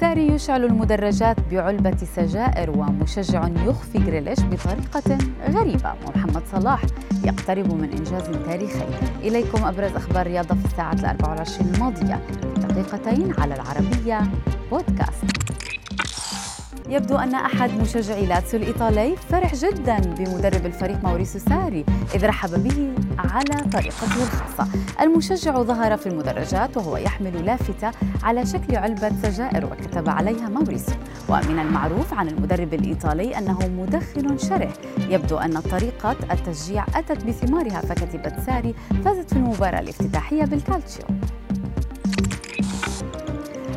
ساري يشعل المدرجات بعلبة سجائر ومشجع يخفي جريليش بطريقة غريبة. ومحمد صلاح يقترب من إنجاز تاريخي. إليكم أبرز أخبار الرياضة في الأربع والعشرين الماضية. في دقيقتين على العربية بودكاست. يبدو أن أحد مشجعي لاتسيو الإيطالي فرح جدا بمدرب الفريق موريسيو ساري إذ رحب به على طريقته الخاصة. المشجع ظهر في المدرجات وهو يحمل لافتة على شكل علبة سجائر وكتب عليها موريسيو. ومن المعروف عن المدرب الإيطالي أنه مدخن شره يبدو أن طريقة التشجيع أتت بثمارها فكتيبة ساري فازت في المباراة الافتتاحية بالكالتشيو.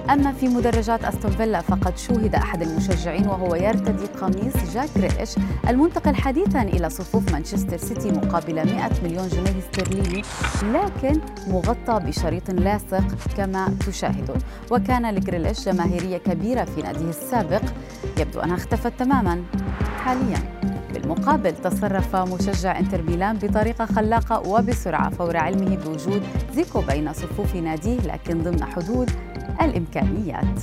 أما في مدرجات أستون فيلا فقد شوهد أحد المشجعين وهو يرتدي قميص جاك جريليش المنتقل حديثا إلى صفوف مانشستر سيتي مقابل 100 مليون جنيه استرليني لكن مغطى بشريط لاصق كما تشاهدون وكان لجريليش جماهيرية كبيرة في ناديه السابق. يبدو أنها اختفت تماما. حاليا بالمقابل تصرف مشجع إنتر ميلان بطريقة خلاقة وبسرعة فور علمه بوجود زيكو بين صفوف ناديه لكن ضمن حدود الإمكانيات.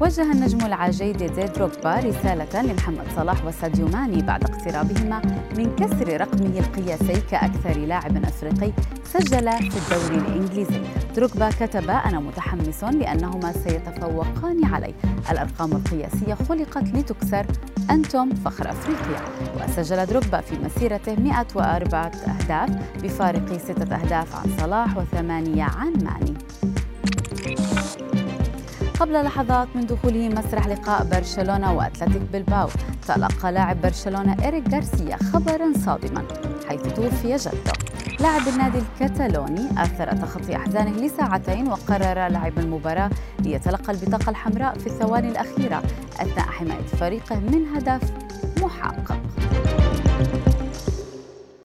وجه النجم العاجي ديدي دروغبا رسالة لمحمد صلاح وساديو ماني بعد اقترابهما من كسر رقمه القياسي كأكثر لاعب أفريقي سجل في الدوري الإنجليزي. دروغبا كتب أنا متحمس لأنهما سيتفوقان علي الأرقام القياسية خلقت لتكسر أنتم فخر أفريقيا. وسجل دروغبا في مسيرته 104 أهداف بفارق ستة أهداف عن صلاح وثمانية عن ماني. قبل لحظات من دخوله مسرح لقاء برشلونة وأتلتيك بلباو تلقى لاعب برشلونة إريك غارسيا خبرا صادما حيث توفي جده. لاعب النادي الكتالوني أثر تخطي أحزانه لساعتين وقرر لعب المباراة ليتلقى البطاقة الحمراء في الثواني الأخيرة أثناء حماية فريقه من هدف محقق.